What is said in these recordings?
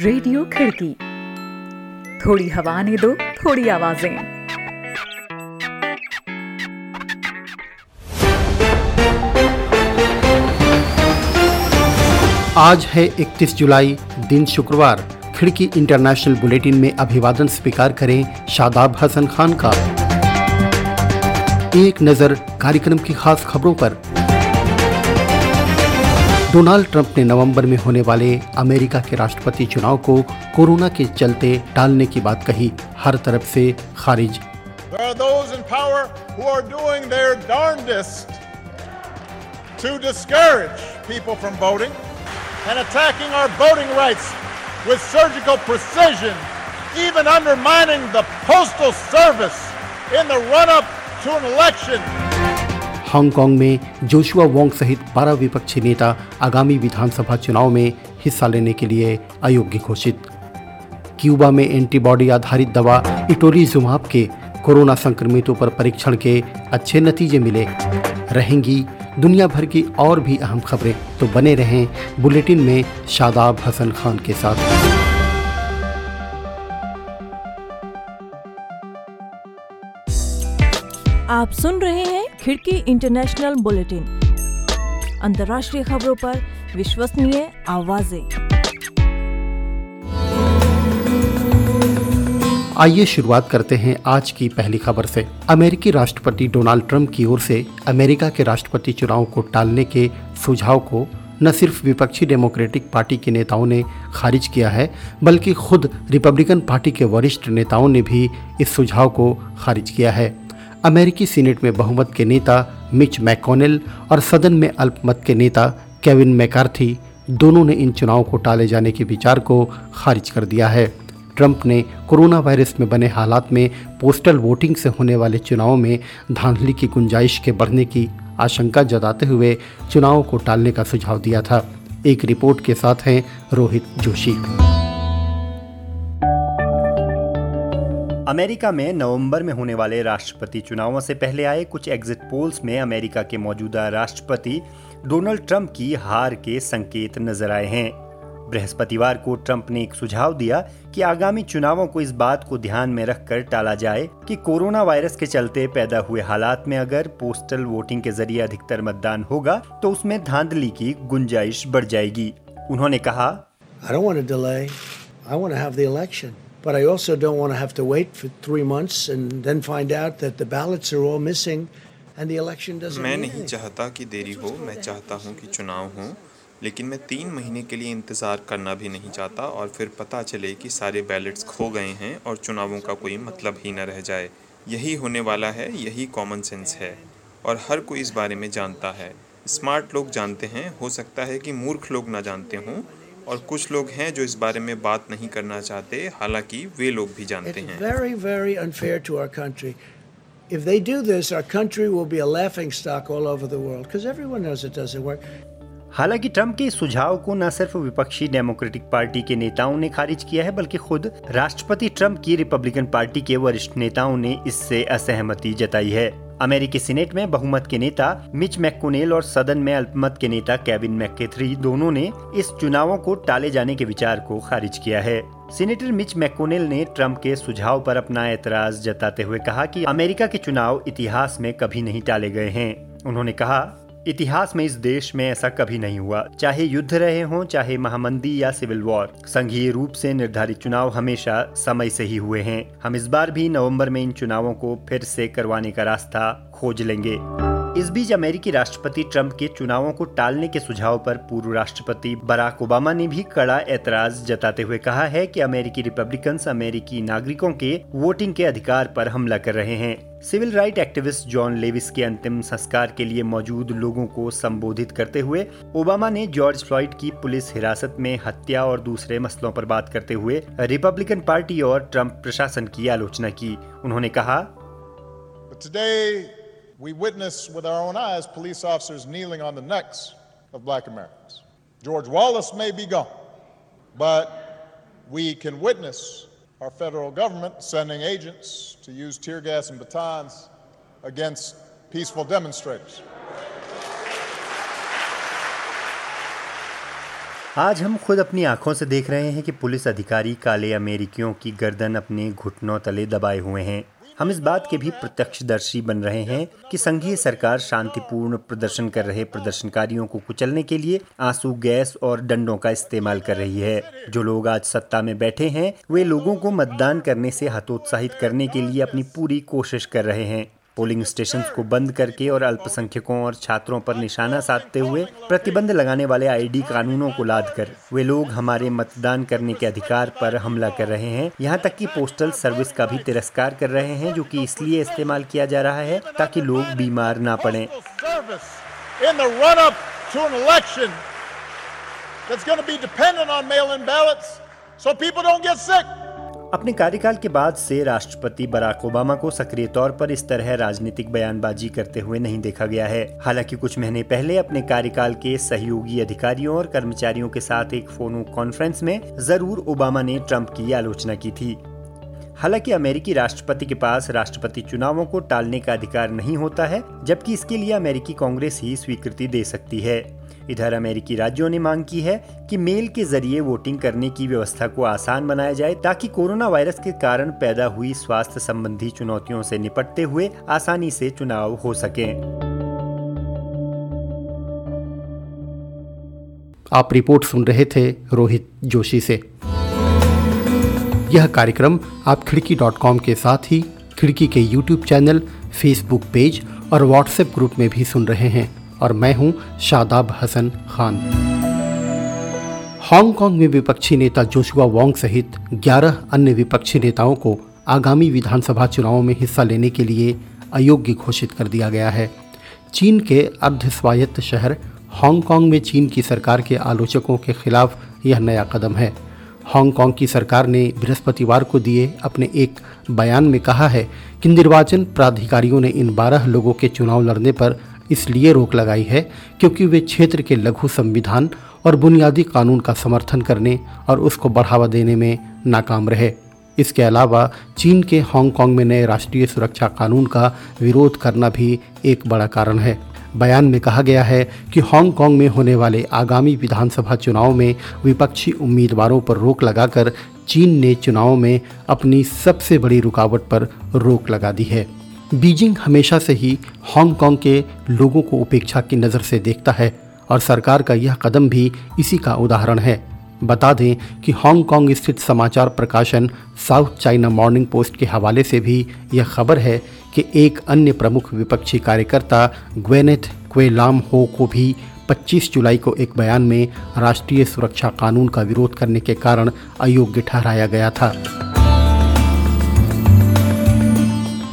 Radio खिड़की। थोड़ी हवा ने दो, थोड़ी आवाज़ें। आज है 31 जुलाई, दिन शुक्रवार। खिड़की इंटरनेशनल बुलेटिन में अभिवादन स्वीकार करें शादाब हसन खान का। एक नज़र कार्यक्रम की खास खबरों पर। डोनाल्ड ट्रंप ने नवंबर में होने वाले अमेरिका के राष्ट्रपति चुनाव को कोरोना के चलते टालने की बात कही, हर तरफ़ से खारिज Even. हांगकांग में जोशुआ वोंग सहित 12 विपक्षी नेता आगामी विधानसभा चुनाव में हिस्सा लेने के लिए अयोग्य घोषित। क्यूबा में एंटीबॉडी आधारित दवा इटोलीजुमाब के कोरोना संक्रमितों पर परीक्षण के अच्छे नतीजे मिले। रहेंगी दुनिया भर की और भी अहम खबरें तो बने रहें बुलेटिन में शादाब हसन खान के साथ। आप सुन रहे हैं खिड़की इंटरनेशनल बुलेटिन। अंतर्राष्ट्रीय खबरों पर विश्वसनीय आवाज़ें। आइए शुरुआत करते हैं आज की पहली खबर से। अमेरिकी राष्ट्रपति डोनाल्ड ट्रंप की ओर से अमेरिका के राष्ट्रपति चुनाव को टालने के सुझाव को न सिर्फ़ विपक्षी डेमोक्रेटिक पार्टी के नेताओं ने खारिज किया है, बल्कि खुद रिपब्लिकन पार्टी के वरिष्ठ नेताओं ने भी इस सुझाव को खारिज किया है। अमेरिकी सीनेट में बहुमत के नेता मिच मैकोनेल और सदन में अल्पमत के नेता केविन मैकार्थी दोनों ने इन चुनावों को टाले जाने के विचार को खारिज कर दिया है। ट्रंप ने कोरोना वायरस में बने हालात में पोस्टल वोटिंग से होने वाले चुनावों में धांधली की गुंजाइश के बढ़ने की आशंका जताते हुए चुनावों को टालने का सुझाव दिया था। एक रिपोर्ट के साथ हैं रोहित जोशी। अमेरिका में नवंबर में होने वाले राष्ट्रपति चुनावों से पहले आए कुछ एग्जिट पोल्स में अमेरिका के मौजूदा राष्ट्रपति डोनाल्ड ट्रंप की हार के संकेत नज़र आए हैं बृहस्पतिवार को ट्रंप ने एक सुझाव दिया कि आगामी चुनावों को इस बात को ध्यान में रखकर टाला जाए कि कोरोना वायरस के चलते पैदा हुए हालात में अगर पोस्टल वोटिंग के ज़रिए अधिकतर मतदान होगा तो उसमें धांधली की गुंजाइश बढ़ जाएगी उन्होंने कहा, I don't want to delay. I want to have the election. But I also don't want to have to wait for three months and then find out that the ballots are all missing and the election doesn't मैं नहीं. चाहता कि देरी हो मैं चाहता हूँ कि चुनाव हो लेकिन मैं तीन महीने के लिए इंतज़ार करना भी नहीं चाहता और फिर पता चले कि सारे बैलेट्स खो गए हैं और चुनावों का कोई मतलब ही न रह जाए यही होने वाला है यही कॉमन सेंस है और हर कोई इस बारे में जानता है स्मार्ट लोग जानते हैं हो सकता है कि मूर्ख लोग ना जानते हों और कुछ लोग हैं जो इस बारे में बात नहीं करना चाहते हालाँकि वे लोग भी जानते हैं very, very unfair to our country. If they do this, our country will be a laughing stock all over the world because everyone knows it doesn't work. हालाँकि ट्रंप के सुझाव को न सिर्फ़ विपक्षी डेमोक्रेटिक पार्टी के नेताओं ने खारिज किया है बल्कि खुद राष्ट्रपति ट्रंप की रिपब्लिकन पार्टी के वरिष्ठ नेताओं ने इससे असहमति जताई है अमेरिकी सीनेट में बहुमत के नेता मिच मैकोनेल और सदन में अल्पमत के नेता केविन मैकेथरी दोनों ने इस चुनावों को टाले जाने के विचार को खारिज किया है। सीनेटर मिच मैकोनेल ने ट्रंप के सुझाव पर अपना एतराज़ जताते हुए कहा कि अमेरिका के चुनाव इतिहास में कभी नहीं टाले गए हैं। उन्होंने कहा इतिहास में इस देश में ऐसा कभी नहीं हुआ। चाहे युद्ध रहे हों, चाहे महामंदी या सिविल वॉर संघीय रूप से निर्धारित चुनाव हमेशा समय से ही हुए हैं। हम इस बार भी नवंबर में इन चुनावों को फिर से करवाने का रास्ता खोज लेंगे। इस बीच अमेरिकी राष्ट्रपति ट्रंप के चुनावों को टालने के सुझाव पर पूर्व राष्ट्रपति बराक ओबामा ने भी कड़ा ऐतराज जताते हुए कहा है कि अमेरिकी रिपब्लिकन्स अमेरिकी नागरिकों के वोटिंग के अधिकार पर हमला कर रहे हैं। Civil right activist John Lewis के अंतिम संस्कार के लिए मौजूद लोगों को संबोधित करते हुए ओबामा ने जॉर्ज फ्लॉइड की पुलिस हिरासत में हत्या और दूसरे मसलों पर बात करते हुए रिपब्लिकन पार्टी और ट्रंप प्रशासन की आलोचना की। उन्होंने कहा our federal government sending agents to use tear gas and batons against peaceful demonstrators. आज हम खुद अपनी आँखों से देख रहे हैं कि पुलिस अधिकारी काले अमेरिकियों की गर्दन अपने घुटनों तले दबाए हुए हैं हम इस बात के भी प्रत्यक्षदर्शी बन रहे हैं कि संघीय सरकार शांतिपूर्ण प्रदर्शन कर रहे प्रदर्शनकारियों को कुचलने के लिए आँसू, गैस और डंडों का इस्तेमाल कर रही है। जो लोग आज सत्ता में बैठे हैं, वे लोगों को मतदान करने से हतोत्साहित करने के लिए अपनी पूरी कोशिश कर रहे हैं। पोलिंग स्टेशन को बंद करके और अल्पसंख्यकों और छात्रों पर निशाना साधते हुए प्रतिबंध लगाने वाले आईडी कानूनों को लाद कर वे लोग हमारे मतदान करने के अधिकार पर हमला कर रहे हैं यहाँ तक कि पोस्टल सर्विस का भी तिरस्कार कर रहे हैं, जो कि इसलिए इस्तेमाल किया जा रहा है ताकि लोग बीमार ना पड़े That's going to be dependent on mail-in ballots, so people don't get sick. अपने कार्यकाल के बाद से राष्ट्रपति बराक ओबामा को सक्रिय तौर पर इस तरह राजनीतिक बयानबाजी करते हुए नहीं देखा गया है। हालाँकि कुछ महीने पहले अपने कार्यकाल के सहयोगी अधिकारियों और कर्मचारियों के साथ एक फ़ोन कॉन्फ्रेंस में ज़रूर ओबामा ने ट्रंप की आलोचना की थी। हालाँकि अमेरिकी राष्ट्रपति के पास राष्ट्रपति चुनावों को टालने का अधिकार नहीं होता है, जबकि इसके लिए अमेरिकी कांग्रेस ही स्वीकृति दे सकती है। इधर अमेरिकी राज्यों ने मांग की है कि मेल के ज़रिए वोटिंग करने की व्यवस्था को आसान बनाया जाए ताकि कोरोना वायरस के कारण पैदा हुई स्वास्थ्य संबंधी चुनौतियों से निपटते हुए आसानी से चुनाव हो सके। आप रिपोर्ट सुन रहे थे रोहित जोशी से। यह कार्यक्रम आप खिड़की डॉट कॉम के साथ ही खिड़की के यूट्यूब चैनल, फेसबुक पेज और व्हाट्सएप ग्रुप में भी सुन रहे हैं। और मैं हूँ शादाब हसन खान। हांगकांग में विपक्षी नेता जोशुआ वोंग सहित 11 अन्य विपक्षी नेताओं को आगामी विधानसभा चुनावों में हिस्सा लेने के लिए अयोग्य घोषित कर दिया गया है। चीन के अर्ध स्वायत्त शहर हांगकांग में चीन की सरकार के आलोचकों के खिलाफ यह नया कदम है। हांगकांग की सरकार ने बृहस्पतिवार को दिए अपने एक बयान में कहा है कि निर्वाचन प्राधिकारियों ने इन 12 लोगों के चुनाव लड़ने पर इसलिए रोक लगाई है क्योंकि वे क्षेत्र के लघु संविधान और बुनियादी कानून का समर्थन करने और उसको बढ़ावा देने में नाकाम रहे। इसके अलावा चीन के हांगकांग में नए राष्ट्रीय सुरक्षा कानून का विरोध करना भी एक बड़ा कारण है। बयान में कहा गया है कि हांगकांग में होने वाले आगामी विधानसभा चुनाव में विपक्षी उम्मीदवारों पर रोक लगाकर चीन ने चुनाव में अपनी सबसे बड़ी रुकावट पर रोक लगा दी है। बीजिंग हमेशा से ही हांगकांग के लोगों को उपेक्षा की नज़र से देखता है और सरकार का यह कदम भी इसी का उदाहरण है। बता दें कि हांगकांग स्थित समाचार प्रकाशन साउथ चाइना मॉर्निंग पोस्ट के हवाले से भी यह खबर है कि एक अन्य प्रमुख विपक्षी कार्यकर्ता ग्वेनेथ क्वेलाम हो को भी 25 जुलाई को एक बयान में राष्ट्रीय सुरक्षा कानून का विरोध करने के कारण अयोग्य ठहराया गया था।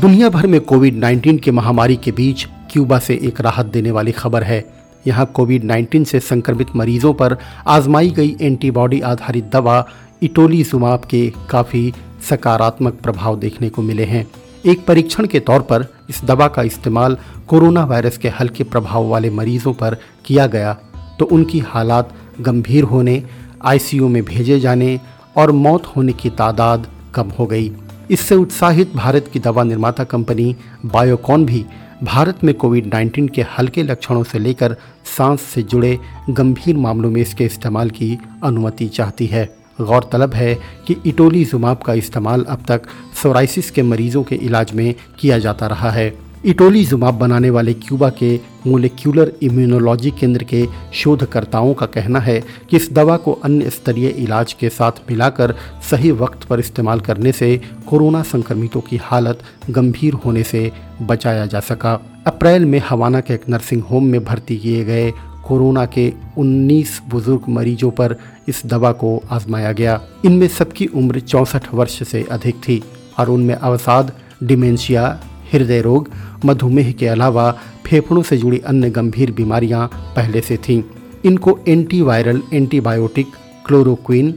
दुनिया भर में कोविड 19 की महामारी के बीच क्यूबा से एक राहत देने वाली खबर है। यहाँ कोविड 19 से संक्रमित मरीजों पर आजमाई गई एंटीबॉडी आधारित दवा इटोली जुमाब के काफ़ी सकारात्मक प्रभाव देखने को मिले हैं। एक परीक्षण के तौर पर इस दवा का इस्तेमाल कोरोना वायरस के हल्के प्रभाव वाले मरीजों पर किया गया तो उनकी हालात गंभीर होने, आईसीयू में भेजे जाने और मौत होने की तादाद कम हो गई। इससे उत्साहित भारत की दवा निर्माता कंपनी बायोकॉन भी भारत में कोविड 19 के हल्के लक्षणों से लेकर सांस से जुड़े गंभीर मामलों में इसके इस्तेमाल की अनुमति चाहती है। गौरतलब है कि इटोली जुमाब का इस्तेमाल अब तक सोराइसिस के मरीजों के इलाज में किया जाता रहा है। इटोली जुमाब बनाने वाले क्यूबा के मोलिक्यूलर इम्यूनोलॉजी केंद्र के शोधकर्ताओं का कहना है कि इस दवा को अन्य स्तरीय इलाज के साथ मिलाकर सही वक्त पर इस्तेमाल करने से कोरोना संक्रमितों की हालत गंभीर होने से बचाया जा सका। अप्रैल में हवाना के एक नर्सिंग होम में भर्ती किए गए कोरोना के 19 बुज़ुर्ग मरीजों पर इस दवा को आजमाया गया। इनमें सबकी उम्र चौंसठ वर्ष से अधिक थी और उनमें अवसाद, डिमेंशिया, हृदय रोग मधुमेह के अलावा फेफड़ों से जुड़ी अन्य गंभीर बीमारियाँ पहले से थीं। इनको एंटीवायरल एंटीबायोटिक, क्लोरोक्विन,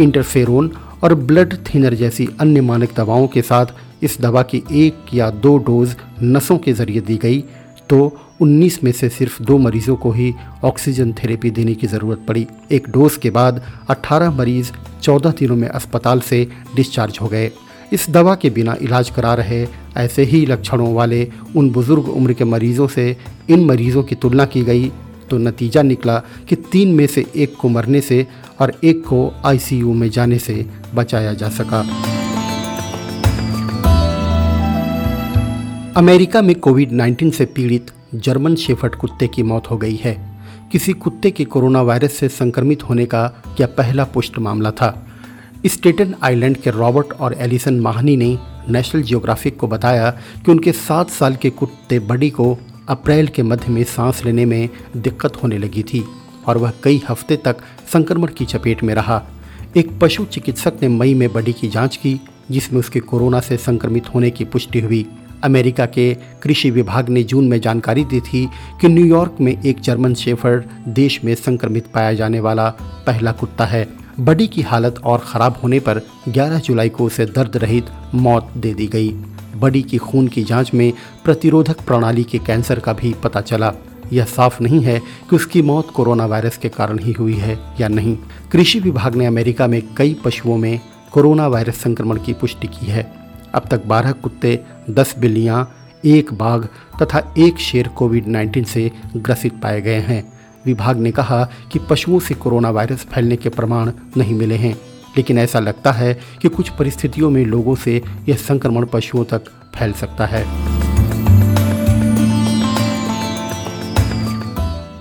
इंटरफेरोन और ब्लड थिनर जैसी अन्य मानक दवाओं के साथ इस दवा की एक या दो डोज नसों के ज़रिए दी गई। तो 19 में से सिर्फ़ दो मरीजों को ही ऑक्सीजन थेरेपी देने की ज़रूरत पड़ी। एक डोज के बाद 18 मरीज़ 14 दिनों में अस्पताल से डिस्चार्ज हो गए। इस दवा के बिना इलाज करा रहे ऐसे ही लक्षणों वाले उन बुज़ुर्ग उम्र के मरीज़ों से इन मरीज़ों की तुलना की गई तो नतीजा निकला कि तीन में से एक को मरने से और एक को आईसीयू में जाने से बचाया जा सका। अमेरिका में कोविड 19 से पीड़ित जर्मन शेफर्ड कुत्ते की मौत हो गई है। किसी कुत्ते के कोरोना वायरस से संक्रमित होने का यह पहला पुष्ट मामला था। स्टेटन आइलैंड के रॉबर्ट और एलिसन माहनी ने नेशनल जियोग्राफिक को बताया कि उनके सात साल के कुत्ते बडी को अप्रैल के मध्य में सांस लेने में दिक्कत होने लगी थी और वह कई हफ़्ते तक संक्रमण की चपेट में रहा। एक पशु चिकित्सक ने मई में बडी की जाँच की, जिसमें उसके कोरोना से संक्रमित होने की पुष्टि हुई। अमेरिका के कृषि विभाग ने जून में जानकारी दी थी कि न्यूयॉर्क में एक जर्मन शेफर्ड देश में संक्रमित पाया जाने वाला पहला कुत्ता है। बडी की हालत और ख़राब होने पर 11 जुलाई को उसे दर्द रहित मौत दे दी गई। बडी की खून की जाँच में प्रतिरोधक प्रणाली के कैंसर का भी पता चला। यह साफ़ नहीं है कि उसकी मौत कोरोना वायरस के कारण ही हुई है या नहीं। कृषि विभाग ने अमेरिका में कई पशुओं में कोरोना वायरस संक्रमण की पुष्टि की है। अब तक 12 कुत्ते 10 बिल्लियाँ, एक बाघ तथा एक शेर कोविड 19 से ग्रसित पाए गए हैं। विभाग ने कहा कि पशुओं से कोरोना वायरस फैलने के प्रमाण नहीं मिले हैं। लेकिन ऐसा लगता है कि कुछ परिस्थितियों में लोगों से यह संक्रमण पशुओं तक फैल सकता है।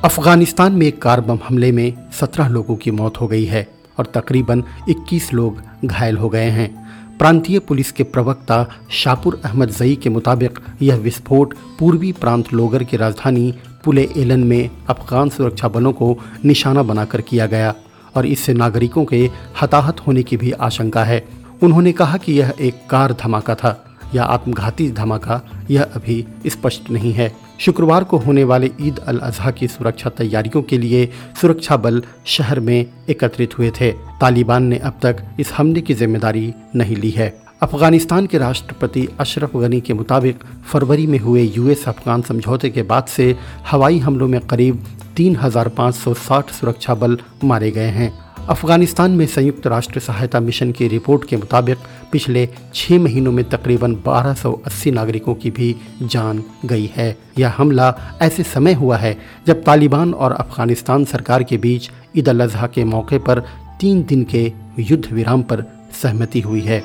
अफ़गानिस्तान में एक कार बम हमले में 17 लोगों की मौत हो गई है और तकरीबन 21 लोग घायल हो गए हैं। प्रांतीय पुलिस के प्रवक्ता शापुर अहमद जई के मुताबिक यह विस्फोट पूर्वी प्रांत लोगर की राजधानी पुले एलन में अफगान सुरक्षा बलों को निशाना बनाकर किया गया और इससे नागरिकों के हताहत होने की भी आशंका है। उन्होंने कहा कि यह एक कार धमाका था या आत्मघाती धमाका, यह अभी स्पष्ट नहीं है। शुक्रवार को होने वाले ईद अल अजहा की सुरक्षा तैयारियों के लिए सुरक्षा बल शहर में एकत्रित हुए थे। तालिबान ने अब तक इस हमले की ज़िम्मेदारी नहीं ली है। अफ़गानिस्तान के राष्ट्रपति अशरफ गनी के मुताबिक फरवरी में हुए यूएस अफगान समझौते के बाद से हवाई हमलों में करीब 3,560 सुरक्षा बल मारे गए हैं। अफ़गानिस्तान में संयुक्त राष्ट्र सहायता मिशन की रिपोर्ट के मुताबिक पिछले छः महीनों में तकरीबन 1280 नागरिकों की भी जान गई है। यह हमला ऐसे समय हुआ है जब तालिबान और अफ़गानिस्तान सरकार के बीच ईद अल अजहा के मौके पर तीन दिन के युद्ध विराम पर सहमति हुई है।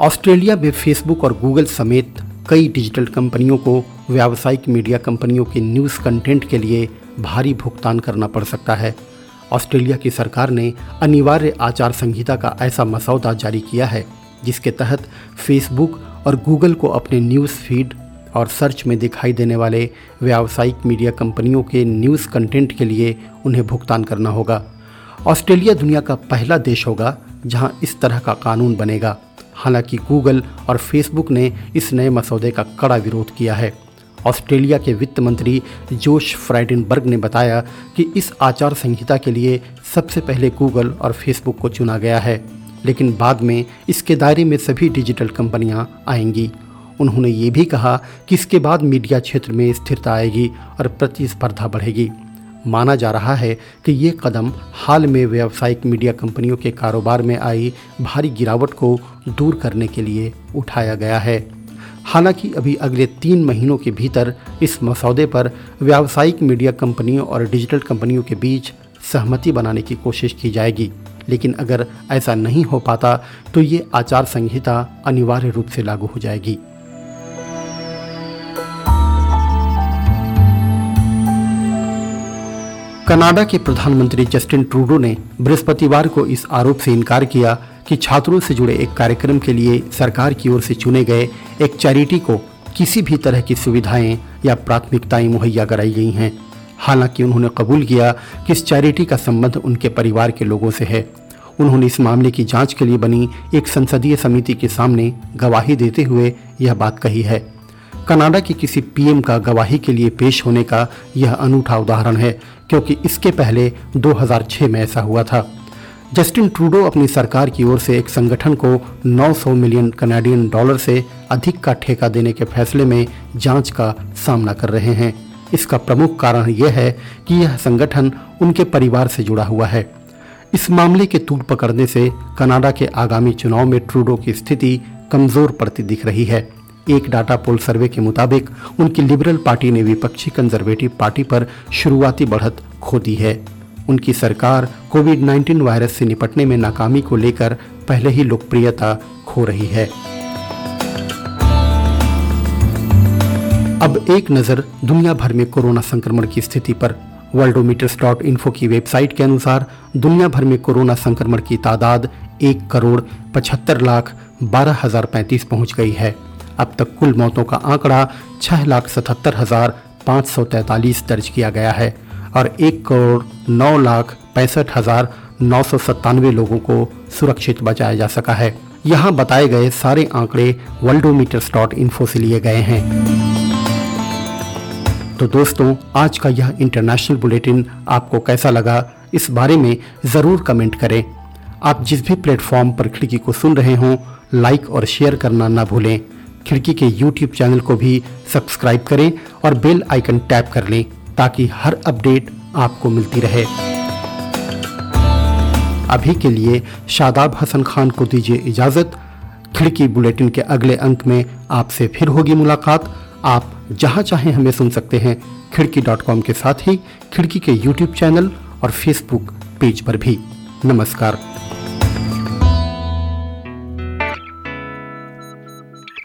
ऑस्ट्रेलिया में फेसबुक और गूगल समेत कई डिजिटल कंपनियों को व्यावसायिक मीडिया कंपनियों के न्यूज़ कंटेंट के लिए भारी भुगतान करना पड़ सकता है। ऑस्ट्रेलिया की सरकार ने अनिवार्य आचार संहिता का ऐसा मसौदा जारी किया है, जिसके तहत फेसबुक और गूगल को अपने न्यूज़ फ़ीड और सर्च में दिखाई देने वाले व्यावसायिक मीडिया कंपनियों के न्यूज़ कंटेंट के लिए उन्हें भुगतान करना होगा। ऑस्ट्रेलिया दुनिया का पहला देश होगा जहाँ इस तरह का कानून बनेगा। हालाँकि गूगल और फेसबुक ने इस नए मसौदे का कड़ा विरोध किया है। ऑस्ट्रेलिया के वित्त मंत्री जोश फ्राइडनबर्ग ने बताया कि इस आचार संहिता के लिए सबसे पहले गूगल और फेसबुक को चुना गया है, लेकिन बाद में इसके दायरे में सभी डिजिटल कंपनियाँ आएँगी। उन्होंने ये भी कहा कि इसके बाद मीडिया क्षेत्र में स्थिरता आएगी और प्रतिस्पर्धा बढ़ेगी। माना जा रहा है कि ये कदम हाल में व्यावसायिक मीडिया कंपनियों के कारोबार में आई भारी गिरावट को दूर करने के लिए उठाया गया है। हालाँकि अभी अगले तीन महीनों के भीतर इस मसौदे पर व्यावसायिक मीडिया कंपनियों और डिजिटल कंपनियों के बीच सहमति बनाने की कोशिश की जाएगी। लेकिन अगर ऐसा नहीं हो पाता तो ये आचार संहिता अनिवार्य रूप से लागू हो जाएगी। कनाडा के प्रधानमंत्री जस्टिन ट्रूडो ने बृहस्पतिवार को इस आरोप से इनकार किया कि छात्रों से जुड़े एक कार्यक्रम के लिए सरकार की ओर से चुने गए एक चैरिटी को किसी भी तरह की सुविधाएँ या प्राथमिकताएँ मुहैया कराई गई हैं। हालाँकि उन्होंने कबूल किया कि इस चैरिटी का संबंध उनके परिवार के लोगों से है। उन्होंने इस मामले की जाँच के लिए बनी एक संसदीय समिति के सामने गवाही देते हुए यह बात कही है। कनाडा के किसी पीएम का गवाही के लिए पेश होने का यह अनूठा उदाहरण है, क्योंकि इसके पहले 2006 में ऐसा हुआ था। जस्टिन ट्रूडो अपनी सरकार की ओर से एक संगठन को 900 मिलियन कनाडियन डॉलर से अधिक का ठेका देने के फैसले में जाँच का सामना कर रहे हैं। इसका प्रमुख कारण यह है कि यह संगठन उनके परिवार से जुड़ा हुआ है। इस मामले के तूल पकड़ने से कनाडा के आगामी चुनाव में ट्रूडो की स्थिति कमज़ोर पड़ती दिख रही है। एक डाटा पोल सर्वे के मुताबिक, उनकी लिबरल पार्टी ने विपक्षी कंजर्वेटिव पार्टी पर शुरुआती बढ़त खो दी है। उनकी सरकार कोविड 19 वायरस से निपटने में नाकामी को लेकर पहले ही लोकप्रियता खो रही है। अब एक नज़र दुनिया भर में कोरोना संक्रमण की स्थिति पर। वर्ल्डोमीटर्स डॉट इन्फो की वेबसाइट के अनुसार, दुनिया भर में कोरोना संक्रमण की तादाद एक करोड़ पचहत्तर लाख बारह हज़ार पैंतीस पहुँच गई है। अब तक कुल मौतों का आंकड़ा छह लाख सतहत्तर हज़ार पाँच सौ तैंतालीस दर्ज किया गया है और एक करोड़ नौ लाख पैंसठ हज़ार नौ सौ सत्तानवे लोगों को सुरक्षित बचाया जा सका है। यहाँ बताए गए सारे आंकड़े वर्ल्डोमीटर्स डॉट इन्फो से लिए गए हैं। तो दोस्तों, आज का यह इंटरनेशनल बुलेटिन आपको कैसा लगा, इस बारे में ज़रूर कमेंट करें। आप जिस भी प्लेटफॉर्म पर खिड़की को सुन रहे हों लाइक और शेयर करना ना भूलें। खिड़की के यूट्यूब चैनल को भी सब्सक्राइब करें और बेल आइकन टैप कर लें ताकि हर अपडेट आपको मिलती रहे। अभी के लिए शादाब हसन खान को दीजिए इजाज़त। खिड़की बुलेटिन के अगले अंक में आपसे फिर होगी मुलाकात। आप जहाँ चाहें हमें सुन सकते हैं खिड़की डॉट कॉम के साथ ही खिड़की के यूट्यूब चैनल और फेसबुक पेज पर भी। नमस्कार।